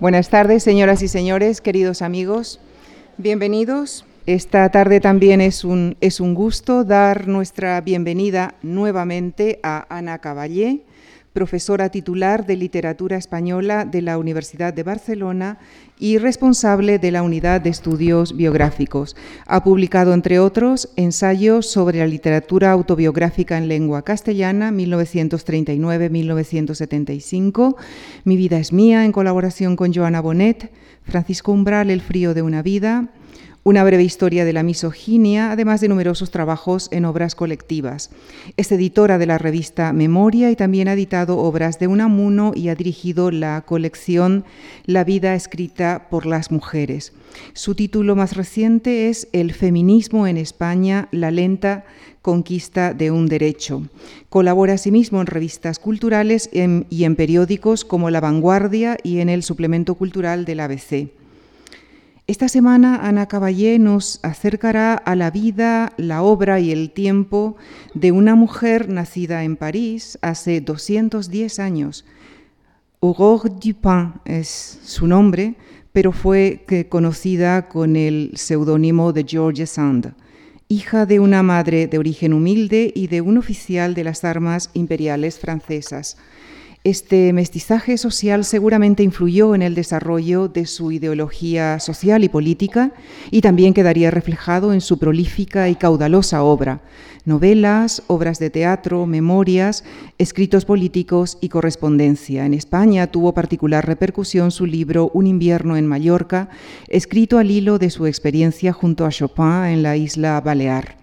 Buenas tardes, señoras y señores, queridos amigos. Bienvenidos. Esta tarde también es un, es un gusto dar nuestra bienvenida nuevamente a Ana Caballé, profesora titular de Literatura Española de la Universidad de Barcelona y responsable de la Unidad de Estudios Biográficos. Ha publicado, entre otros, ensayos sobre la literatura autobiográfica en lengua castellana, 1939-1975, Mi vida es mía, en colaboración con Joana Bonet, Francisco Umbral, El frío de una vida, una breve historia de la misoginia, además de numerosos trabajos en obras colectivas. Es editora de la revista Memoria y también ha editado obras de Unamuno y ha dirigido la colección La vida escrita por las mujeres. Su título más reciente es El feminismo en España, la lenta conquista de un derecho. Colabora asimismo en revistas culturales y en periódicos como La Vanguardia y en el suplemento cultural del ABC. Esta semana Ana Caballé nos acercará a la vida, la obra y el tiempo de una mujer nacida en París hace 210 años. Aurore Dupin es su nombre, pero fue conocida con el seudónimo de George Sand, hija de una madre de origen humilde y de un oficial de las armas imperiales francesas. Este mestizaje social seguramente influyó en el desarrollo de su ideología social y política y también quedaría reflejado en su prolífica y caudalosa obra, novelas, obras de teatro, memorias, escritos políticos y correspondencia. En España tuvo particular repercusión su libro Un invierno en Mallorca, escrito al hilo de su experiencia junto a Chopin en la isla Balear.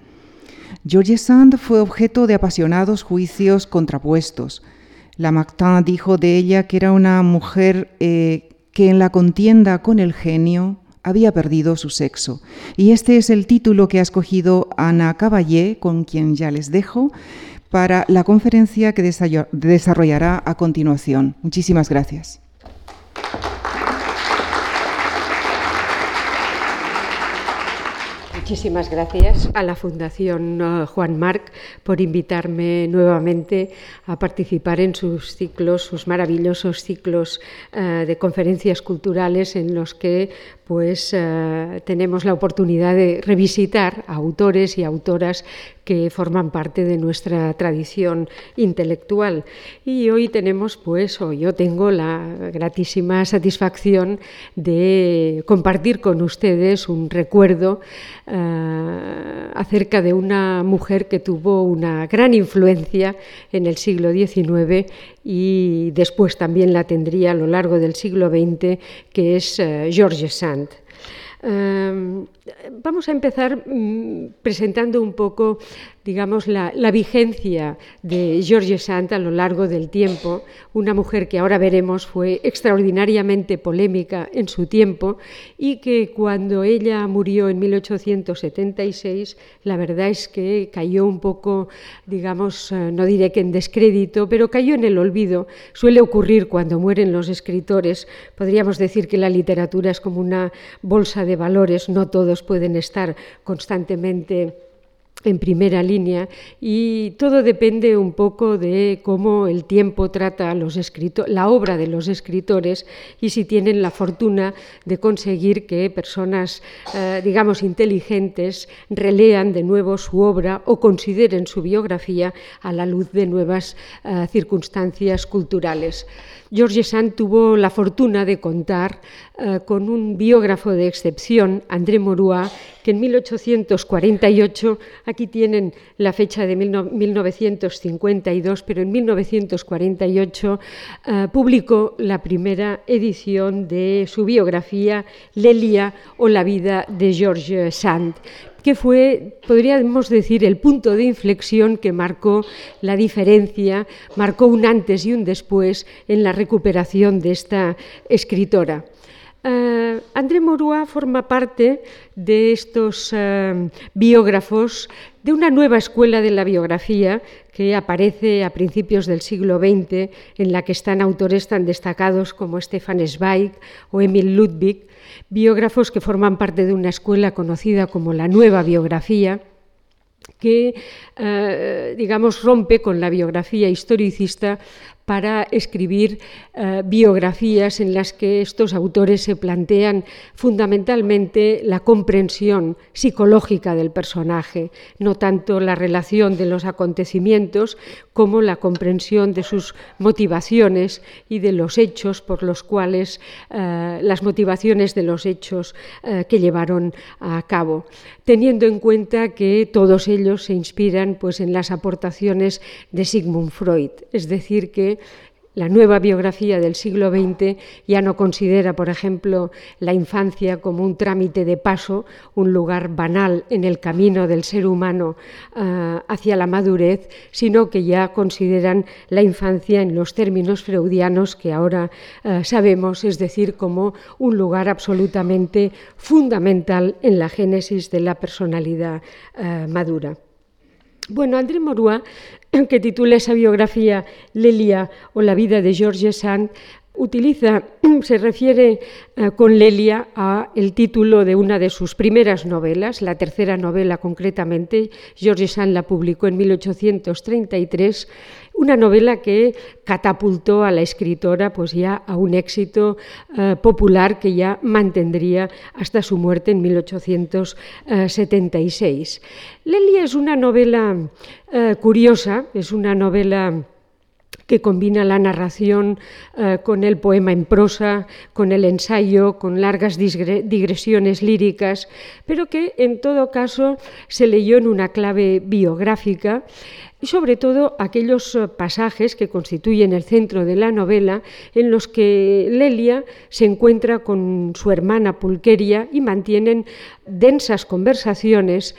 George Sand fue objeto de apasionados juicios contrapuestos. Lamartine dijo de ella que era una mujer eh, que en la contienda con el genio había perdido su sexo. Y este es el título que ha escogido Ana Caballé, con quien ya les dejo, para la conferencia que desarrollará a continuación. Muchísimas gracias. Muchísimas gracias a la Fundación uh, Juan Marc por invitarme nuevamente a participar en sus ciclos, sus maravillosos ciclos uh, de conferencias culturales en los que pues uh, tenemos la oportunidad de revisitar a autores y autoras que forman parte de nuestra tradición intelectual. Y hoy tenemos, pues, o yo tengo la gratísima satisfacción de compartir con ustedes un recuerdo eh, acerca de una mujer que tuvo una gran influencia en el siglo XIX y después también la tendría a lo largo del siglo XX, que es uh, George Sand. Um, vamos a empezar um, presentando un poco digamos, la, vigencia de George Sand a lo largo del tiempo, una mujer que ahora veremos fue extraordinariamente polémica en su tiempo y que cuando ella murió en 1876, la verdad es que cayó un poco, digamos, eh, no diré que en descrédito, pero cayó en el olvido. Suele ocurrir cuando mueren los escritores. Podríamos decir que la literatura es como una bolsa de valores, no todos pueden estar constantemente en primera línea y todo depende un poco de cómo el tiempo trata la obra de los escritores y si tienen la fortuna de conseguir que personas, eh, digamos, inteligentes relean de nuevo su obra o consideren su biografía a la luz de nuevas eh, circunstancias culturales. George Sand tuvo la fortuna de contar eh, con un biógrafo de excepción, André Morua, que en 1848, aquí tienen la fecha de 1952, pero en 1948 eh, publicó la primera edición de su biografía, Lelia o la vida de George Sand, que fue, podríamos decir, el punto de inflexión que marcó la diferencia, marcó un antes y un después en la recuperación de esta escritora. Uh, André Morua forma parte de estos uh, biógrafos de una nueva escuela de la biografía que aparece a principios del siglo XX, en la que están autores tan destacados como Stefan Zweig o Emil Ludwig, biógrafos que forman parte de una escuela conocida como la nueva biografía, que, eh, digamos, rompe con la biografía historicista para escribir eh, biografías en las que estos autores se plantean fundamentalmente la comprensión psicológica del personaje, no tanto la relación de los acontecimientos como la comprensión de sus motivaciones y de los hechos por los cuales eh, las motivaciones de los hechos eh, que llevaron a cabo, teniendo en cuenta que todos ellos se inspiran pues, en las aportaciones de Sigmund Freud, es decir, que la nueva biografía del siglo XX ya no considera, por ejemplo, la infancia como un trámite de paso, un lugar banal en el camino del ser humano uh, hacia la madurez, sino que ya consideran la infancia en los términos freudianos que ahora uh, sabemos, es decir, como un lugar absolutamente fundamental en la génesis de la personalidad uh, madura. Bueno, André Morua que titula esa biografía Lelia o la vida de Georges Sand, utiliza, se refiere eh, con Lelia a el título de una de sus primeras novelas, la tercera novela concretamente, Georges Sand la publicó en 1833 una novela que catapultó a la escritora pues ya a un éxito eh, popular que ya mantendría hasta su muerte en 1876. Lelia es una novela eh, curiosa, es una novela que combina la narración eh, con el poema en prosa, con el ensayo, con largas digresiones líricas, pero que en todo caso se leyó en una clave biográfica. Y sobre todo aquellos eh, pasajes que constituyen el centro de la novela en los que Lelia se encuentra con su hermana Pulqueria y mantienen densas conversaciones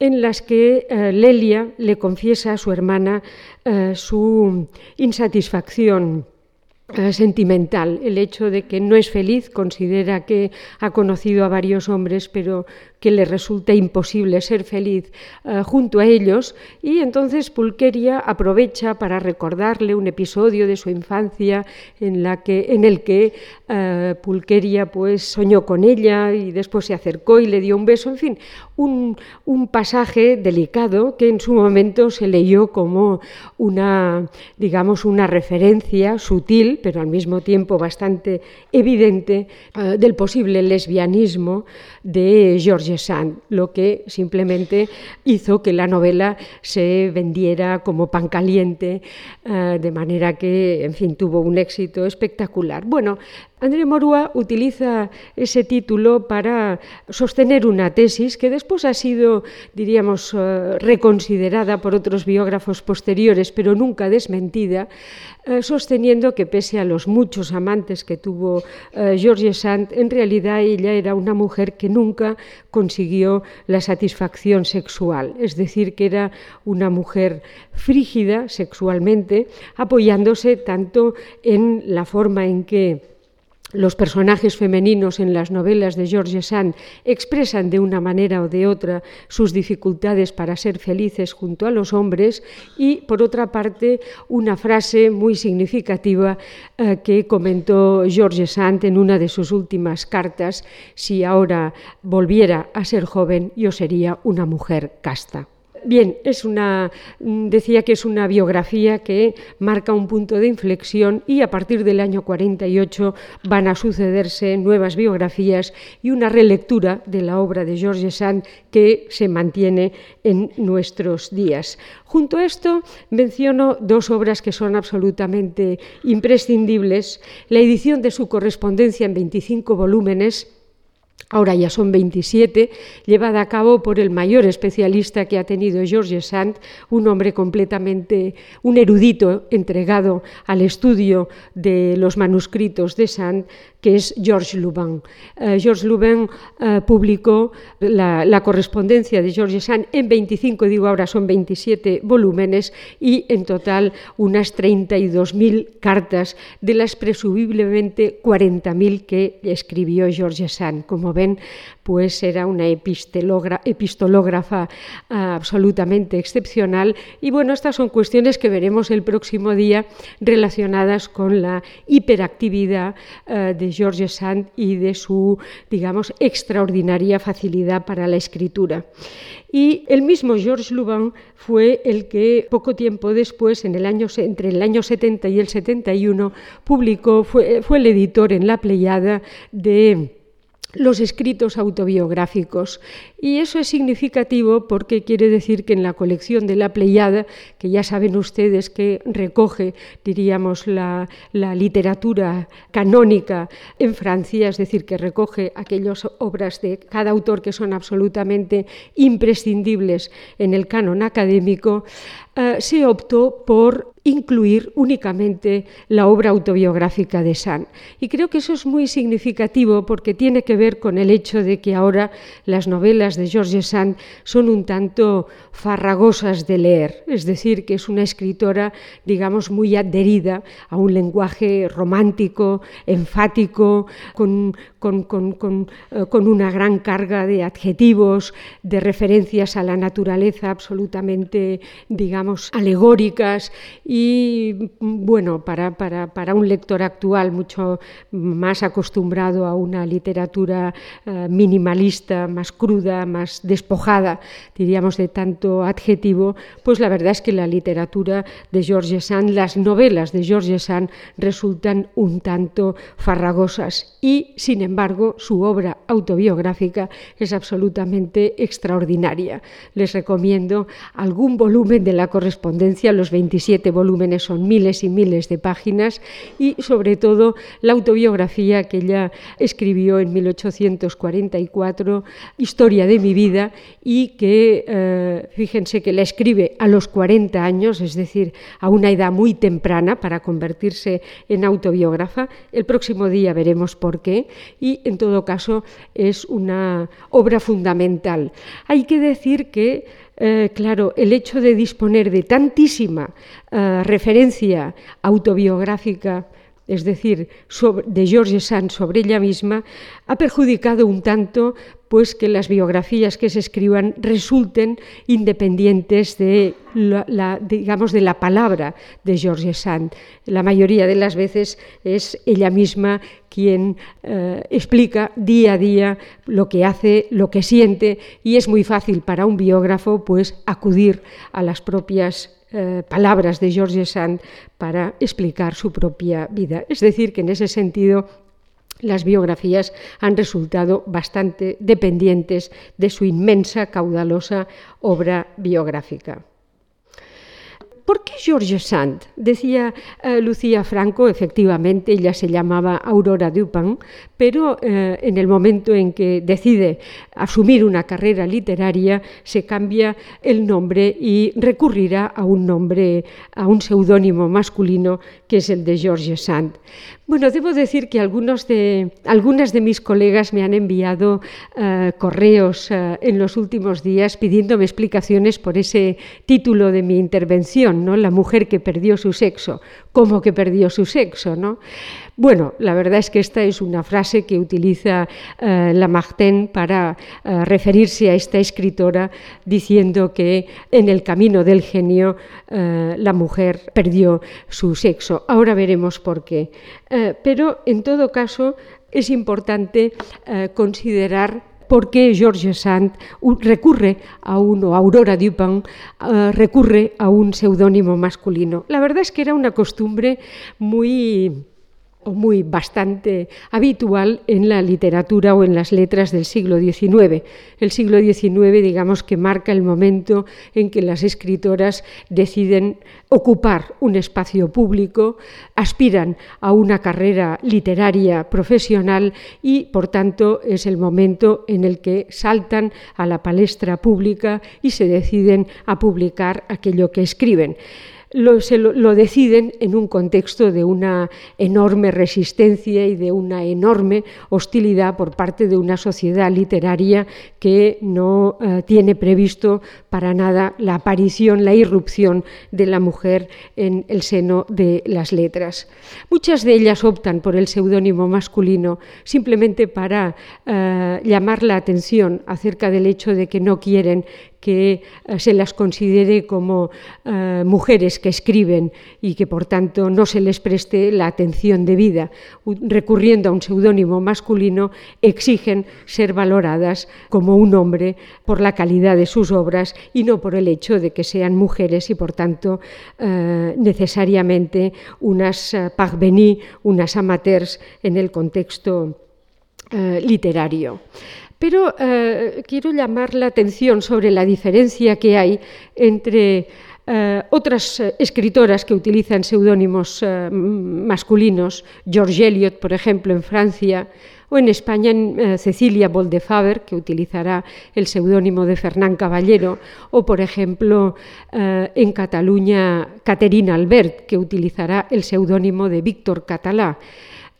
en las que eh, Lelia le confiesa a su hermana eh, su insatisfacción sentimental, el hecho de que no es feliz, considera que ha conocido a varios hombres, pero que le resulta imposible ser feliz uh, junto a ellos. Y entonces Pulqueria aprovecha para recordarle un episodio de su infancia en, la que, en el que uh, Pulqueria pues soñó con ella y después se acercó y le dio un beso, en fin, un, un pasaje delicado que en su momento se leyó como una, digamos, una referencia sutil, pero al mismo tiempo bastante evidente, uh, del posible lesbianismo de George Sand, lo que simplemente hizo que la novela se vendiera como pan caliente, uh, de manera que, en fin, tuvo un éxito espectacular. Bueno, André Morua utiliza ese título para sostener una tesis que después ha sido, diríamos, uh, reconsiderada por otros biógrafos posteriores, pero nunca desmentida, uh, sosteniendo que pese a los muchos amantes que tuvo Georges Sand, en realidad ella era una mujer que nunca consiguió la satisfacción sexual, es decir, que era una mujer frígida sexualmente, apoyándose tanto en la forma en que los personajes femeninos en las novelas de George Sand expresan de una manera o de otra sus dificultades para ser felices junto a los hombres y, por otra parte, una frase muy significativa eh, que comentó George Sand en una de sus últimas cartas, si ahora volviera a ser joven, yo sería una mujer casta. Bien, es una, mm, decía que es una biografía que marca un punto de inflexión y a partir del año 48 van a sucederse nuevas biografías y una relectura de la obra de Georges Sand que se mantiene en nuestros días. Junto a esto menciono dos obras que son absolutamente imprescindibles. La edición de su correspondencia en 25 volúmenes ahora ya son 27, llevada a cabo por el mayor especialista que ha tenido Georges Sand, un hombre completamente, un erudito entregado al estudio de los manuscritos de Sand, que es Georges Lubin. Uh, Georges Lubin uh, publicó la, correspondencia de Georges Sand en 25, digo ahora son 27 volúmenes y en total unas 32.000 cartas, de las presumiblemente 40.000 que escribió Georges Sand. Como ven, pues era una epistológrafa uh, absolutamente excepcional. Y bueno, estas son cuestiones que veremos el próximo día relacionadas con la hiperactividad uh, de de Georges Sand y de su, digamos, extraordinaria facilidad para la escritura. Y el mismo Georges Lubin fue el que poco tiempo después, en el año, entre el año 70 y el 71, publicó, fue, fue el editor en La Pleiada de los escritos autobiográficos. Y eso es significativo porque quiere decir que en la colección de la Pleiada, que ya saben ustedes que recoge, diríamos, la, literatura canónica en Francia, es decir, que recoge aquellas obras de cada autor que son absolutamente imprescindibles en el canon académico, eh, se optó por incluir únicamente la obra autobiográfica de Sand. Y creo que eso es muy significativo porque tiene que ver con el hecho de que ahora las novelas de George Sand son un tanto farragosas de leer, es decir, que es una escritora, digamos, muy adherida a un lenguaje romántico, enfático, con, eh, con una gran carga de adjetivos, de referencias a la naturaleza absolutamente, digamos, alegóricas y bueno, para, para, un lector actual mucho más acostumbrado a una literatura eh, minimalista, más cruda, más despojada, diríamos, de tanto adjetivo, pues la verdad es que la literatura de George Sand, las novelas de George Sand resultan un tanto farragosas y, sin embargo, su obra autobiográfica es absolutamente extraordinaria. Les recomiendo algún volumen de la correspondencia, los 27 volúmenes son miles y miles de páginas y sobre todo la autobiografía que ella escribió en 1844, Historia de mi vida, y que eh, fíjense que la escribe a los 40 años, es decir, a una edad muy temprana para convertirse en autobiógrafa. El próximo día veremos por qué y en todo caso es una obra fundamental. Hay que decir que eh, claro, el hecho de disponer de tantísima eh, referencia autobiográfica, es decir, de George Sand sobre ella misma, ha perjudicado un tanto pues que las biografías que se escriban resulten independientes de la, digamos de la palabra de George Sand. La mayoría de las veces es ella misma quien eh, explica día a día lo que hace, lo que siente y es muy fácil para un biógrafo pues acudir a las propias eh, palabras de George Sand para explicar su propia vida. Es decir, que en ese sentido las biografías han resultado bastante dependientes de su inmensa, caudalosa obra biográfica. ¿Por qué George Sand? Decía eh, Lucía Franco, efectivamente, ella se llamaba Aurora Dupin, pero eh, en el momento en que decide asumir una carrera literaria, se cambia el nombre y recurrirá a un nombre, a un seudónimo masculino que es el de George Sand. Bueno, debo decir que algunos de, algunas de mis colegas me han enviado eh, correos en los últimos días pidiéndome explicaciones por ese título de mi intervención. La mujer que perdió su sexo, ¿cómo que perdió su sexo, ¿no? Bueno, la verdad es que esta es una frase que utiliza eh, Lamartine para eh, referirse a esta escritora diciendo que en el camino del genio eh, la mujer perdió su sexo. Ahora veremos por qué. pero en todo caso es importante considerar por qué George Sand recurre a uno, Aurora Dupin, recurre a un seudónimo masculino. La verdad es que era una costumbre muy muy bastante habitual en la literatura o en las letras del siglo XIX. El siglo XIX, digamos que marca el momento en que las escritoras deciden ocupar un espacio público, aspiran a una carrera literaria profesional y, por tanto, es el momento en el que saltan a la palestra pública y se deciden a publicar aquello que escriben lo, deciden en un contexto de una enorme resistencia y de una enorme hostilidad por parte de una sociedad literaria que no eh, tiene previsto para nada la aparición, la irrupción de la mujer en el seno de las letras. Muchas de ellas optan por el seudónimo masculino simplemente para eh, llamar la atención acerca del hecho de que no quieren que eh, se las considere como eh, mujeres que escriben y que por tanto no se les preste la atención debida. Recurriendo a un seudónimo masculino, exigen ser valoradas como un hombre por la calidad de sus obras y no por el hecho de que sean mujeres y por tanto eh, necesariamente unas parvenies, unas amateurs en el contexto literario. Pero eh, quiero llamar la atención sobre la diferencia que hay entre eh, otras eh, escritoras que utilizan seudónimos masculinos, George Eliot, por ejemplo, en Francia, o en España Cecilia Boldefaber, que utilizará el seudónimo de Fernán Caballero, o por ejemplo en Cataluña Caterina Albert, que utilizará el seudónimo de Víctor Catalá.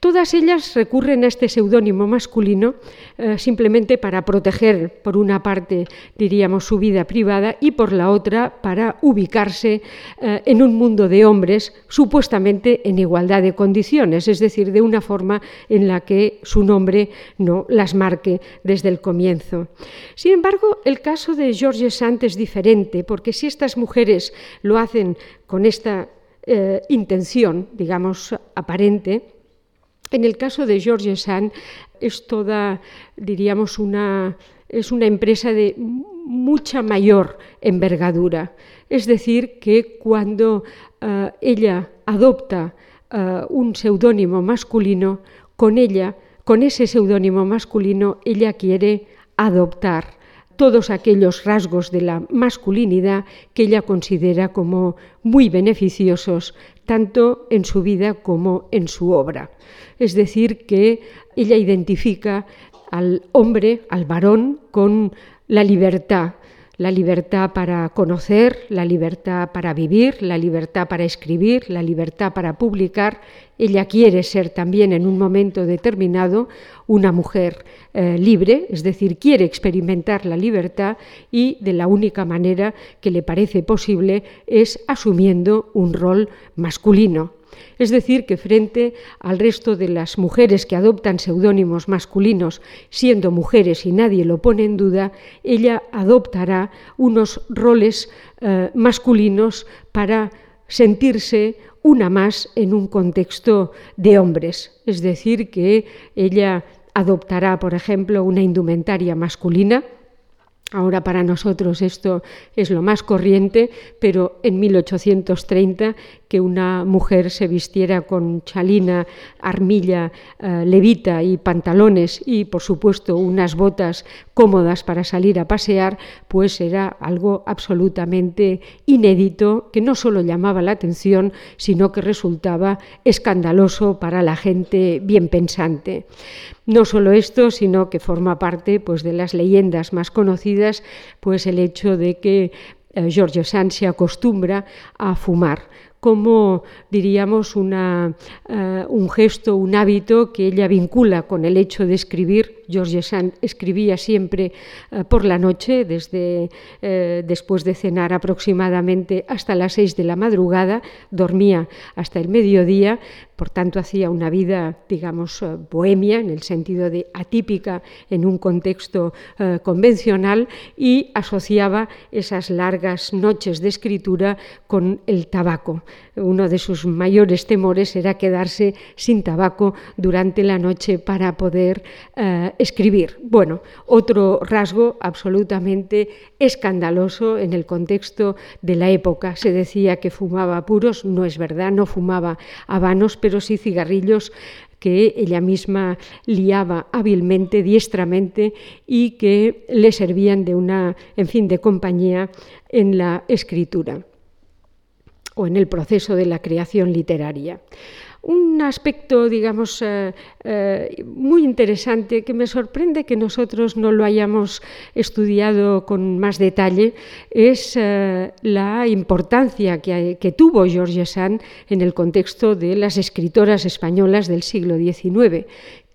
Todas ellas recurren a este seudónimo masculino eh, simplemente para proteger, por una parte, diríamos, su vida privada y por la otra, para ubicarse eh, en un mundo de hombres supuestamente en igualdad de condiciones, es decir, de una forma en la que su nombre no las marque desde el comienzo. Sin embargo, el caso de George Sand es diferente, porque si estas mujeres lo hacen con esta eh, intención, digamos, aparente, en el caso de George Sand es toda, diríamos, una, es una empresa de mucha mayor envergadura. Es decir, que cuando eh, ella adopta eh, un seudónimo masculino, con ella, con ese seudónimo masculino, ella quiere adoptar todos aquellos rasgos de la masculinidad que ella considera como muy beneficiosos tanto en su vida como en su obra. Es decir, que ella identifica al hombre, al varón, con la libertad, la libertad para conocer, la libertad para vivir, la libertad para escribir, la libertad para publicar. Ella quiere ser también en un momento determinado una mujer eh, libre, es decir, quiere experimentar la libertad y de la única manera que le parece posible es asumiendo un rol masculino. Es decir, que frente al resto de las mujeres que adoptan seudónimos masculinos, siendo mujeres y nadie lo pone en duda, ella adoptará unos roles eh, masculinos para sentirse una más en un contexto de hombres. Es decir, que ella adoptará, por ejemplo, una indumentaria masculina, Ahora para nosotros esto es lo más corriente, pero en 1830 que una mujer se vistiera con chalina, armilla, eh, levita y pantalones y por supuesto unas botas cómodas para salir a pasear, pues era algo absolutamente inédito que no solo llamaba la atención, sino que resultaba escandaloso para la gente bien pensante. No solo esto, sino que forma parte pues, de las leyendas más conocidas, pues el hecho de que eh, Giorgio Sand se acostumbra a fumar como, diríamos, eh, un gesto, un hábito que ella vincula con el hecho de escribir. George Sand escribía siempre eh, por la noche, desde eh, después de cenar aproximadamente hasta las seis de la madrugada, dormía hasta el mediodía, por tanto hacía una vida, digamos, bohemia, en el sentido de atípica en un contexto convencional, y asociaba esas largas noches de escritura con el tabaco uno de sus mayores temores era quedarse sin tabaco durante la noche para poder eh, escribir. Bueno, otro rasgo absolutamente escandaloso en el contexto de la época. Se decía que fumaba puros, no es verdad, no fumaba habanos, pero sí cigarrillos que ella misma liaba hábilmente, diestramente y que le servían de una, en fin, de compañía en la escritura o en el proceso de la creación literaria. Un aspecto, digamos, eh, eh, muy interesante que me sorprende que nosotros no lo hayamos estudiado con más detalle es eh, la importancia que, que, tuvo George Sand en el contexto de las escritoras españolas del siglo XIX,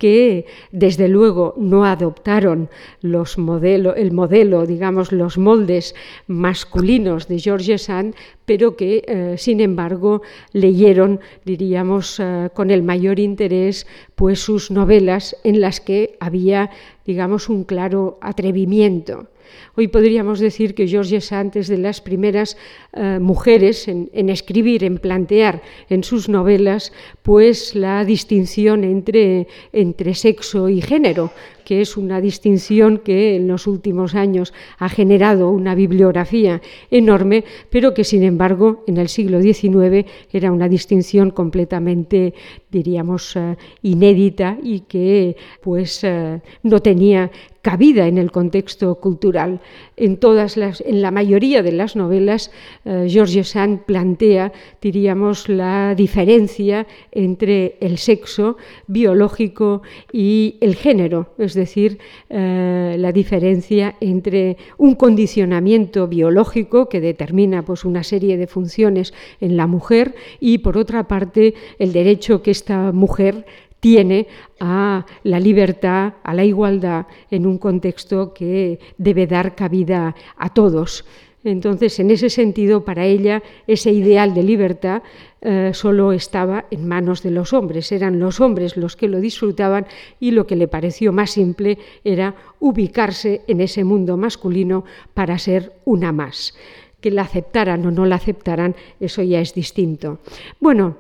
que desde luego no adoptaron los modelo, el modelo, digamos, los moldes masculinos de George Sand, pero que, eh, sin embargo, leyeron, diríamos, eh, con el mayor interés, pues sus novelas en las que había, digamos, un claro atrevimiento. Hoy podríamos decir que George Sand es de las primeras eh, mujeres en, escribir, en plantear en sus novelas, pues la distinción entre, entre sexo y género, que es una distinción que en los últimos años ha generado una bibliografía enorme, pero que sin embargo en el siglo XIX era una distinción completamente, diríamos, eh, inédita y que pues eh, no tenía cabida en el contexto cultural. En, todas las, en la mayoría de las novelas, eh, George Sand plantea, diríamos, la diferencia entre el sexo biológico y el género, es decir, eh, la diferencia entre un condicionamiento biológico que determina pues, una serie de funciones en la mujer y, por otra parte, el derecho que esta mujer tiene a la libertad, a la igualdad, en un contexto que debe dar cabida a todos. Entonces, en ese sentido, para ella, ese ideal de libertad eh, solo estaba en manos de los hombres. Eran los hombres los que lo disfrutaban y lo que le pareció más simple era ubicarse en ese mundo masculino para ser una más. Que la aceptaran o no la aceptaran, eso ya es distinto. Bueno,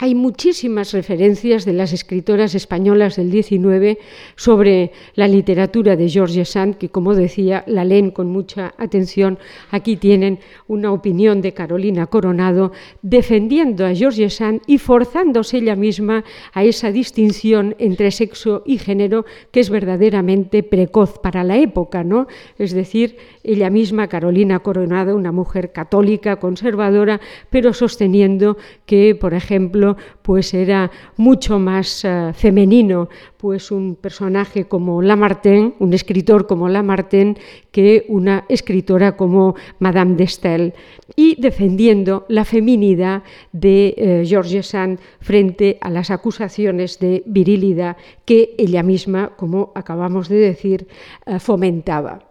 hay muchísimas referencias de las escritoras españolas del XIX sobre la literatura de George Sand, que como decía, la leen con mucha atención. Aquí tienen una opinión de Carolina Coronado defendiendo a George Sand y forzándose ella misma a esa distinción entre sexo y género que es verdaderamente precoz para la época, ¿no? Es decir, ella misma, Carolina Coronado, una mujer católica, conservadora, pero sosteniendo que, por ejemplo, pues era mucho más eh, femenino, pues un personaje como Lamartine, un escritor como Lamartine, que una escritora como Madame de Staël, y defendiendo la feminidad de eh, George Sand frente a las acusaciones de virilidad que ella misma, como acabamos de decir, eh, fomentaba.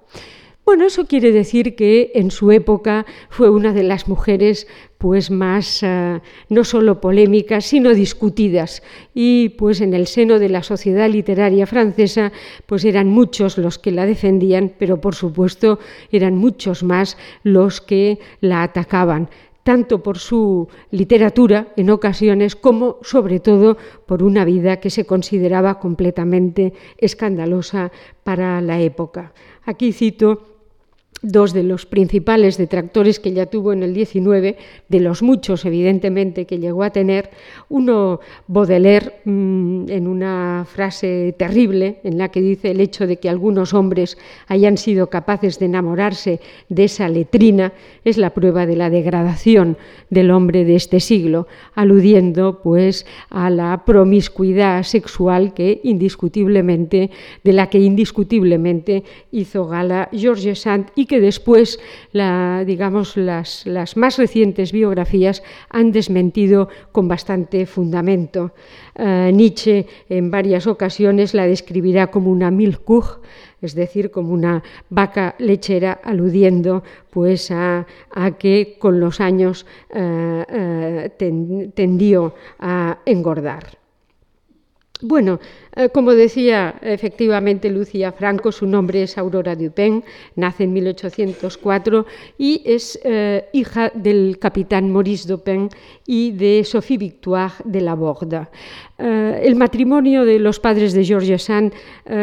Bueno, eso quiere decir que en su época fue una de las mujeres pues más eh, no solo polémicas, sino discutidas. Y pues en el seno de la sociedad literaria francesa, pues eran muchos los que la defendían, pero por supuesto eran muchos más los que la atacaban tanto por su literatura en ocasiones como sobre todo por una vida que se consideraba completamente escandalosa para la época. Aquí cito dos de los principales detractores que ella tuvo en el 19, de los muchos evidentemente que llegó a tener, uno Baudelaire mm, en una frase terrible en la que dice el hecho de que algunos hombres hayan sido capaces de enamorarse de esa letrina es la prueba de la degradación del hombre de este siglo, aludiendo pues a la promiscuidad sexual que indiscutiblemente de la que indiscutiblemente hizo gala George Sand y que después, la, digamos, las, más recientes biografías han desmentido con bastante fundamento. Uh, Nietzsche en varias ocasiones la describirá como una Milchkuh, es decir, como una vaca lechera, aludiendo pues a, que con los años uh, ten, tendió a engordar. Bueno, eh, como decía efectivamente Lucía Franco, su nombre es Aurora Dupin, nace en 1804 y es eh, hija del capitán Maurice Dupin y de Sophie Victoire de la Borda. Eh, el matrimonio de los padres de George Sand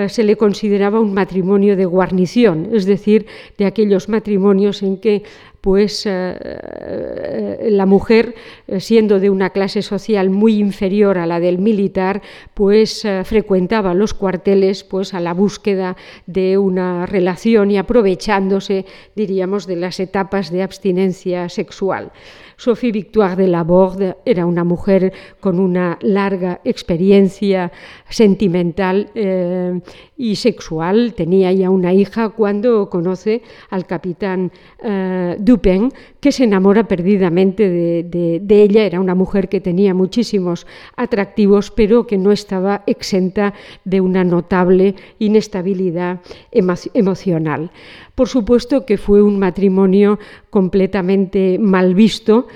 se le consideraba un matrimonio de guarnición, es decir, de aquellos matrimonios en que pues la mujer, siendo de una clase social muy inferior a la del militar, pues frecuentaba los cuarteles pues a la búsqueda de una relación y aprovechándose, diríamos, de las etapas de abstinencia sexual. Sophie Victoire de Laborde era una mujer con una larga experiencia sentimental eh, y sexual. Tenía ya una hija cuando conoce al capitán eh, Dupin, que se enamora perdidamente de, ella. Era una mujer que tenía muchísimos atractivos, pero que no estaba exenta de una notable inestabilidad emocional. Por supuesto que fue un matrimonio completamente mal visto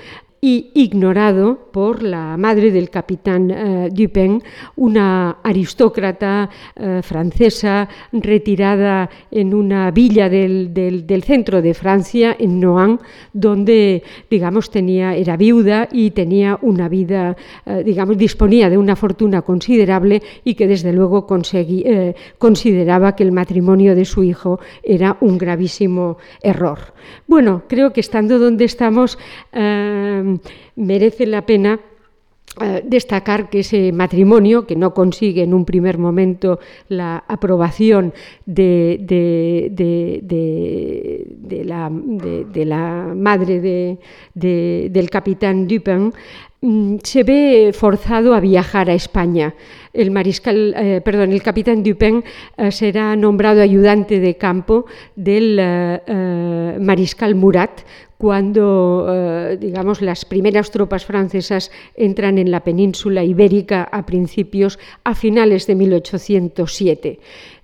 y ignorado por la madre del capitán eh, Dupin, una aristócrata eh, francesa retirada en una villa del, centro de Francia, en Nohant, donde, digamos, tenía, era viuda y tenía una vida, eh, digamos, disponía de una fortuna considerable y que desde luego consideraba que el matrimonio de su hijo era un gravísimo error. Bueno, creo que estando donde estamos, merece la pena eh, destacar que ese matrimonio, que no consigue en un primer momento la aprobación de, la, madre del capitán Dupin, mm, se ve forzado a viajar a España. El mariscal, eh, perdón, el capitán Dupin eh, será nombrado ayudante de campo del mariscal Murat cuando, eh, digamos, las primeras tropas francesas entran en la península ibérica a principios, a finales de 1807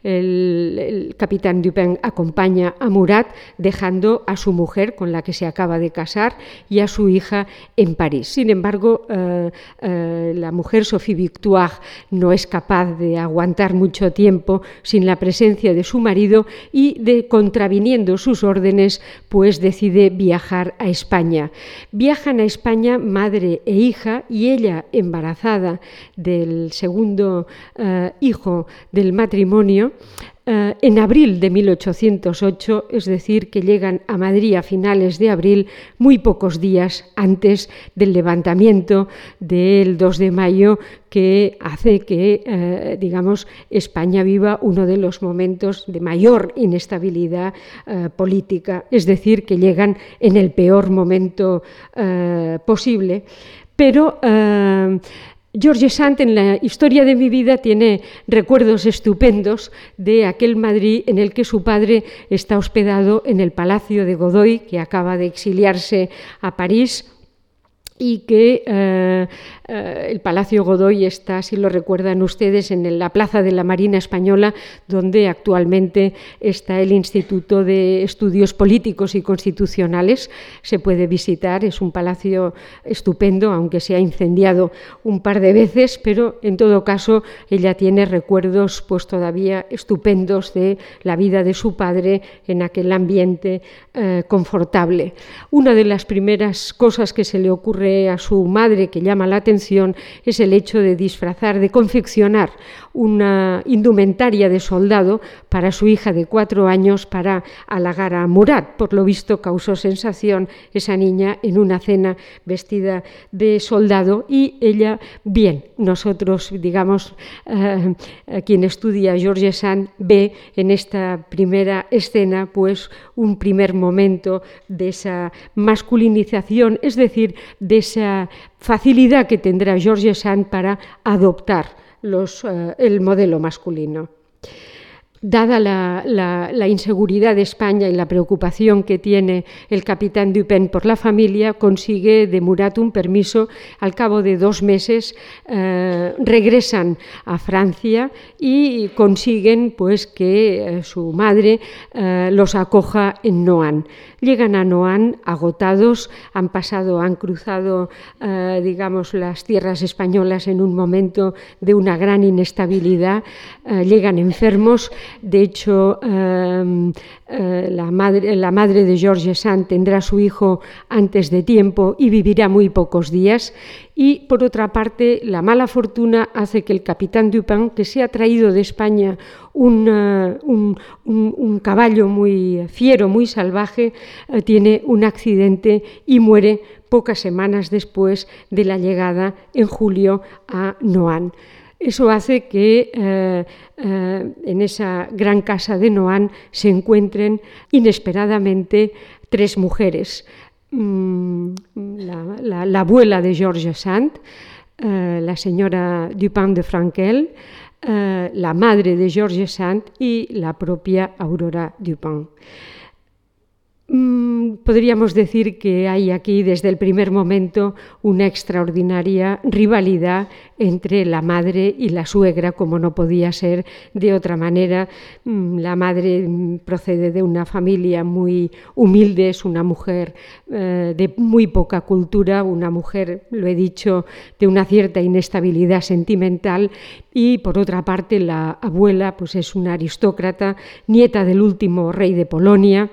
el, capitán Dupin acompaña a Murat dejando a su mujer con la que se acaba de casar y a su hija en París. Sin embargo, eh, eh, la mujer Sophie Victoire no es capaz de aguantar mucho tiempo sin la presencia de su marido y de contraviniendo sus órdenes, pues decide viajar a España. Viajan a España madre e hija y ella embarazada del segundo eh, hijo del matrimonio eh, en abril de 1808, es decir, que llegan a Madrid a finales de abril, muy pocos días antes del levantamiento del 2 de mayo, que hace que, eh, digamos, España viva uno de los momentos de mayor inestabilidad eh, política, es decir, que llegan en el peor momento posible. Pero George Sand en la historia de mi vida tiene recuerdos estupendos de aquel Madrid en el que su padre está hospedado en el Palacio de Godoy, que acaba de exiliarse a París y que eh, eh, el Palacio Godoy está, si lo recuerdan ustedes, en la Plaza de la Marina Española, donde actualmente está el Instituto de Estudios Políticos y Constitucionales. Se puede visitar, es un palacio estupendo, aunque se ha incendiado un par de veces, pero en todo caso ella tiene recuerdos pues todavía estupendos de la vida de su padre en aquel ambiente eh, confortable. Una de las primeras cosas que se le ocurre a su madre que llama la atención es el hecho de disfrazar, de confeccionar una indumentaria de soldado para su hija de cuatro años para halagar a Murat. Por lo visto causó sensación esa niña en una cena vestida de soldado y ella, bien, nosotros, digamos, eh, quien estudia George Sand ve en esta primera escena pues un primer momento de esa masculinización, es decir, de esa facilidad que tendrá George Sand para adoptar eh, el modelo masculino. Dada la, inseguridad de España y la preocupación que tiene el capitán Dupin por la familia, consigue de Murat un permiso. Al cabo de dos meses eh, regresan a Francia y consiguen pues, que eh, su madre los acoja en Noan. Llegan a Noan agotados, han pasado, han cruzado, eh, digamos, las tierras españolas en un momento de una gran inestabilidad, eh, llegan enfermos. De hecho, eh, la, madre, de George Sand tendrá su hijo antes de tiempo y vivirá muy pocos días. Y por otra parte, la mala fortuna hace que el capitán Dupin, que se ha traído de España un, un, caballo muy fiero, muy salvaje, eh, tiene un accidente y muere pocas semanas después de la llegada en julio a Noan. Eso hace que eh, eh, en esa gran casa de Noan se encuentren inesperadamente tres mujeres. Mm, la, abuela de Georges Sand, eh, la señora Dupin de Frankel, la madre de Georges Sand y la propia Aurora Dupin. Mm, podríamos decir que hay aquí desde el primer momento una extraordinaria rivalidad entre la madre y la suegra, como no podía ser de otra manera. Mm, la madre mm, procede de una familia muy humilde, es una mujer eh, de muy poca cultura, una mujer, lo he dicho, de una cierta inestabilidad sentimental y por otra parte la abuela pues es una aristócrata, nieta del último rey de Polonia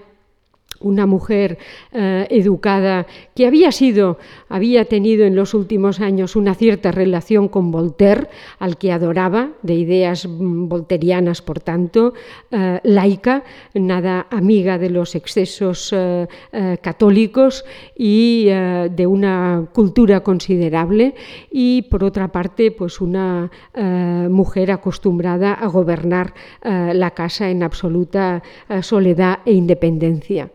una mujer eh, educada que había sido, había tenido en los últimos años una cierta relación con Voltaire, al que adoraba, de ideas mm, volterianas, por tanto, eh, laica, nada amiga de los excesos eh, católicos y de una cultura considerable, y por otra parte, pues una mujer acostumbrada a gobernar la casa en absoluta soledad e independencia.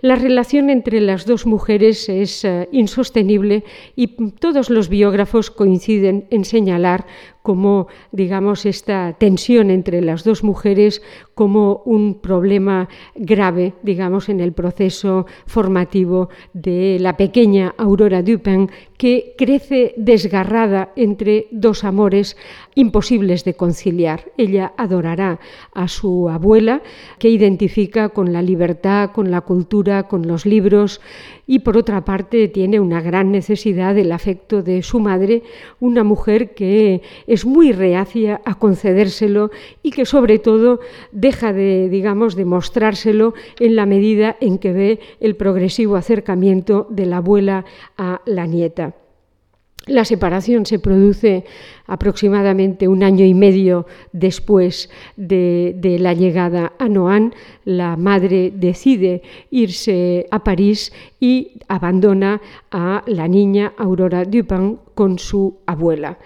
La relación entre las dos mujeres es eh, insostenible y todos los biógrafos coinciden en señalar como, digamos, esta tensión entre las dos mujeres como un problema grave, digamos, en el proceso formativo de la pequeña Aurora Dupin, que crece desgarrada entre dos amores imposibles de conciliar. Ella adorará a su abuela, que identifica con la libertad, con la cultura, con los libros, y por otra parte tiene una gran necesidad del afecto de su madre, una mujer que es muy reacia a concedérselo y que sobre todo deja de, digamos, de mostrárselo en la medida en que ve el progresivo acercamiento de la abuela a la nieta. La separación se produce aproximadamente un año y medio después de, la llegada a Noan. La madre decide irse a París y abandona a la niña Aurora Dupin con su abuela.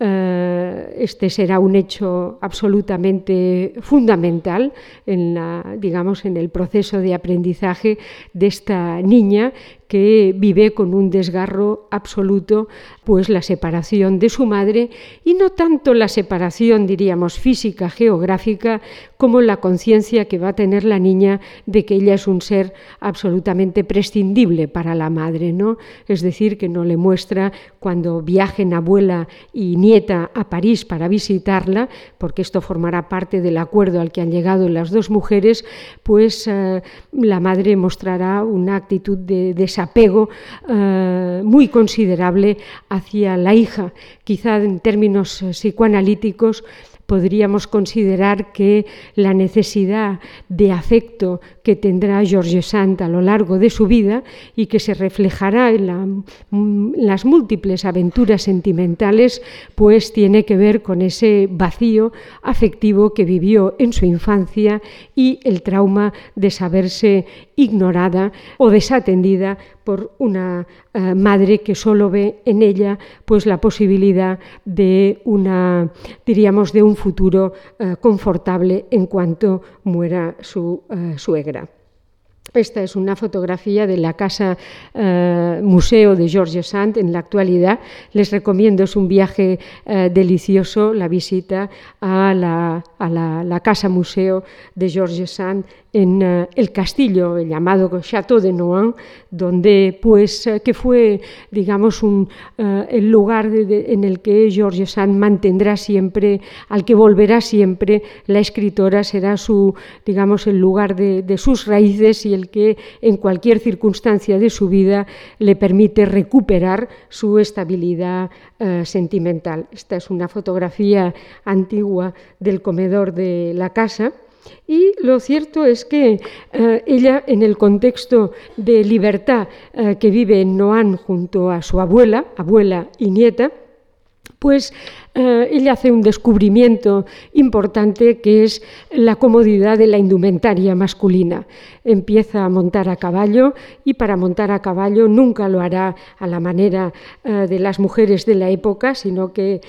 Eh, este será un hecho absolutamente fundamental en, la, digamos, en el proceso de aprendizaje de esta niña que vive con un desgarro absoluto, pues la separación de su madre y no tanto la separación, diríamos, física, geográfica, como la conciencia que va a tener la niña de que ella es un ser absolutamente prescindible para la madre, ¿no? Es decir, que no le muestra cuando viajen abuela y nieta a París para visitarla, porque esto formará parte del acuerdo al que han llegado las dos mujeres, pues eh, la madre mostrará una actitud de desapego eh, muy considerable hacia la hija, quizá en términos eh, psicoanalíticos podríamos considerar que la necesidad de afecto que tendrá George Sand a lo largo de su vida y que se reflejará en, las múltiples aventuras sentimentales, pues tiene que ver con ese vacío afectivo que vivió en su infancia y el trauma de saberse ignorada o desatendida por una eh, madre que solo ve en ella pues la posibilidad de una diríamos de un futuro eh, confortable en cuanto muera su eh, suegra. Esta es una fotografía de la casa museo de George Sand en la actualidad. Les recomiendo, es un viaje delicioso, la visita a la, a la casa museo de George Sand en eh, el castillo llamado Château de Nohant, donde pues eh, que fue digamos un, eh, el lugar en el que George Sand mantendrá siempre, al que volverá siempre la escritora será su digamos el lugar de, de sus raíces y el que en cualquier circunstancia de su vida le permite recuperar su estabilidad sentimental. Esta es una fotografía antigua del comedor de la casa y lo cierto es que eh, ella, en el contexto de libertad eh, que vive en Noan junto a su abuela, abuela y nieta, pues eh, ella hace un descubrimiento importante que es la comodidad de la indumentaria masculina. Empieza a montar a caballo y para montar a caballo nunca lo hará a la manera de las mujeres de la época, sino que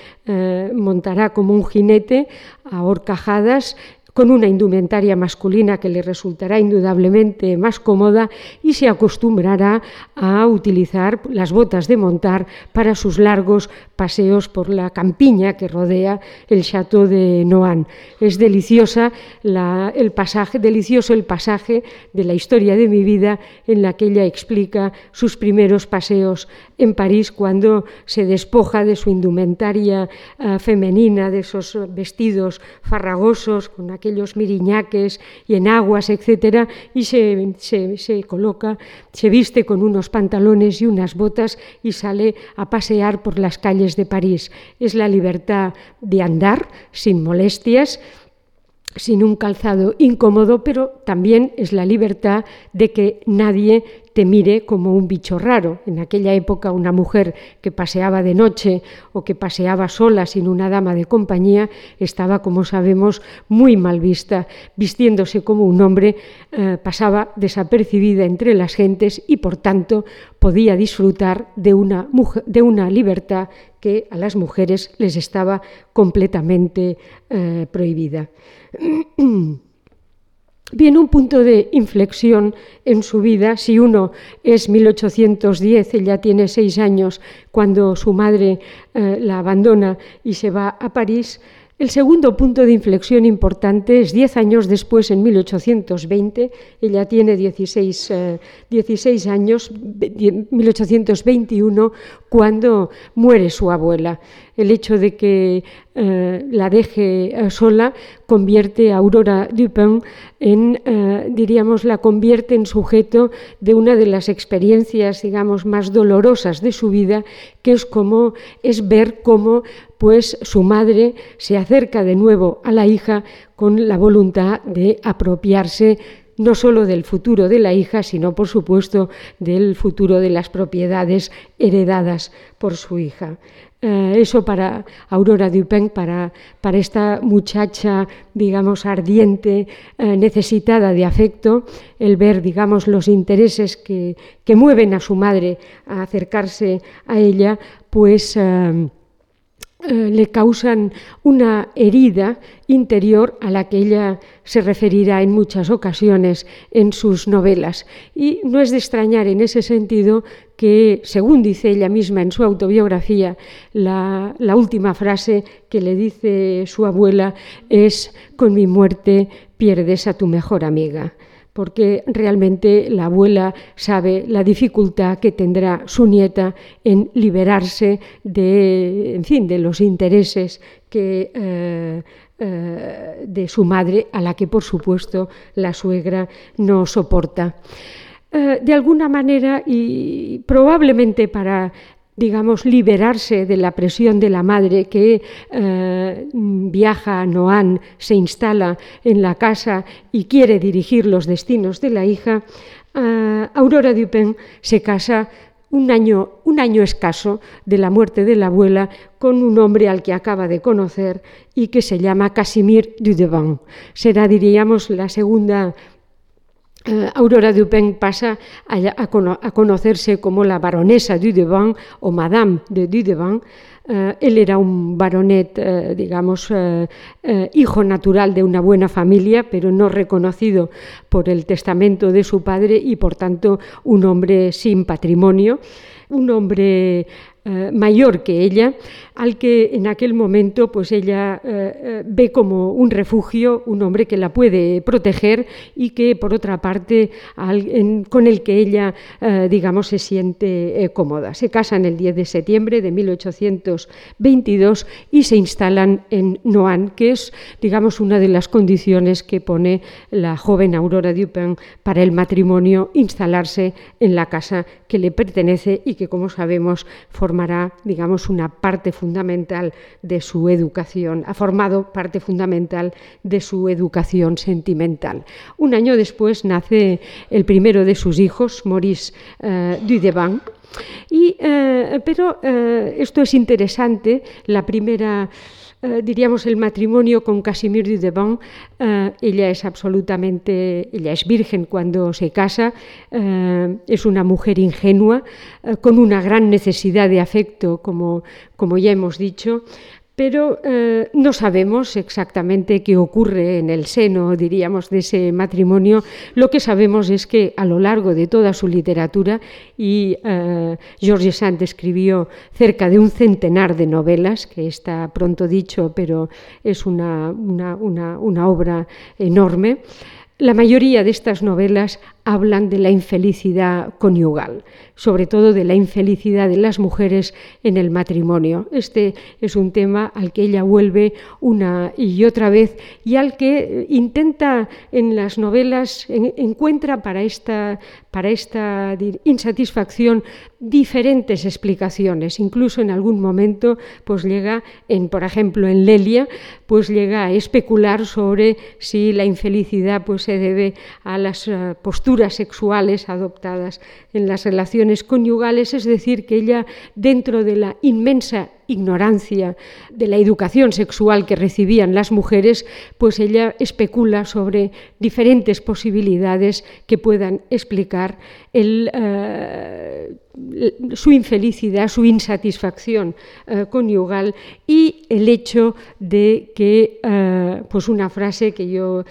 montará como un jinete a horcajadas con una indumentaria masculina que le resultará indudablemente más cómoda y se acostumbrará a utilizar las botas de montar para sus largos paseos por la campiña que rodea el Chateau de Noan. Es el pasaje, delicioso el pasaje de la historia de mi vida en la que ella explica sus primeros paseos en París cuando se despoja de su indumentaria eh, femenina, de esos vestidos farragosos con aquellos miriñaques y enaguas, etcétera, y se, se coloca, se viste con unos pantalones y unas botas y sale a pasear por las calles de París. Es la libertad de andar sin molestias sin un calzado incómodo, pero también es la libertad de que nadie te mire como un bicho raro. En aquella época una mujer que paseaba de noche o que paseaba sola sin una dama de compañía estaba, como sabemos, muy mal vista. Vistiéndose como un hombre eh, pasaba desapercibida entre las gentes y por tanto podía disfrutar de una, libertad que a las mujeres les estaba completamente eh, prohibida. Viene un punto de inflexión en su vida. Si uno es 1810, ella tiene seis años cuando su madre eh, la abandona y se va a París, el segundo punto de inflexión importante es diez años después, en 1820, ella tiene 16, 16 eh, años, 1821, cuando muere su abuela. El hecho de que eh, la deje eh, sola convierte a Aurora Dupin en, diríamos, la convierte en sujeto de una de las experiencias, digamos, más dolorosas de su vida, que es como es ver cómo pues su madre se acerca de nuevo a la hija con la voluntad de apropiarse no solo del futuro de la hija, sino por supuesto del futuro de las propiedades heredadas por su hija. Eh, eso para Aurora Dupin, para, para, esta muchacha, digamos, ardiente, eh, necesitada de afecto, el ver, digamos, los intereses que, que, mueven a su madre a acercarse a ella, pues... Eh, eh, le causan una herida interior a la que ella se referirá en muchas ocasiones en sus novelas. Y no es de extrañar en ese sentido que, según dice ella misma en su autobiografía, la, la última frase que le dice su abuela es, con mi muerte pierdes a tu mejor amiga porque realmente la abuela sabe la dificultad que tendrá su nieta en liberarse de, en fin, de los intereses que, eh, eh, de su madre, a la que por supuesto la suegra no soporta. Eh, de alguna manera, y probablemente para digamos, liberarse de la presión de la madre que eh, viaja a Noan, se instala en la casa y quiere dirigir los destinos de la hija, eh, Aurora Dupin se casa un año, un año escaso de la muerte de la abuela con un hombre al que acaba de conocer y que se llama Casimir Dudevant. Será, diríamos, la segunda eh, Aurora Dupin pasa a, conocerse como la baronesa Dudevant o Madame de Dudevant. Eh, él era un baronet, eh, digamos, hijo natural de una buena familia, pero no reconocido por el testamento de su padre y, por tanto, un hombre sin patrimonio, un hombre mayor que ella, al que en aquel momento pues ella eh, eh, ve como un refugio, un hombre que la puede proteger y que por otra parte con el que ella eh, digamos se siente cómoda. Se casan el 10 de septiembre de 1822 y se instalan en Noan, que es digamos una de las condiciones que pone la joven Aurora Dupin para el matrimonio, instalarse en la casa que le pertenece y que como sabemos formará digamos una parte fundamental de su educación, ha formado parte fundamental de su educación sentimental. Un año después nace el primero de sus hijos, Maurice eh, y, eh, pero eh, esto es interesante, la primera eh, diríamos, el matrimonio con Casimir Dudevant, eh, ella es absolutamente, ella es virgen cuando se casa, eh, es una mujer ingenua, con una gran necesidad de afecto, como, como ya hemos dicho, pero eh, no sabemos exactamente qué ocurre en el seno, diríamos, de ese matrimonio. Lo que sabemos es que a lo largo de toda su literatura, y eh, George Sand escribió cerca de un centenar de novelas, que está pronto dicho, pero es una, una obra enorme, la mayoría de estas novelas hablan de la infelicidad conyugal, sobre todo de la infelicidad de las mujeres en el matrimonio. Este es un tema al que ella vuelve una y otra vez y al que intenta en las novelas, encuentra para esta, para esta insatisfacción diferentes explicaciones. Incluso en algún momento, pues llega, en, por ejemplo, en Lelia, pues llega a especular sobre si la infelicidad pues, se debe a las eh, posturas sexuales adoptadas en las relaciones conyugales, es decir, que ella, dentro de la inmensa ignorancia de la educación sexual que recibían las mujeres, pues ella especula sobre diferentes posibilidades que puedan explicar el, eh, su infelicidad, su insatisfacción eh, conyugal y el hecho de que, eh, pues una frase que yo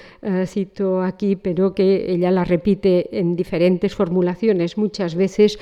cito aquí, pero que ella la repite en diferentes formulaciones muchas veces,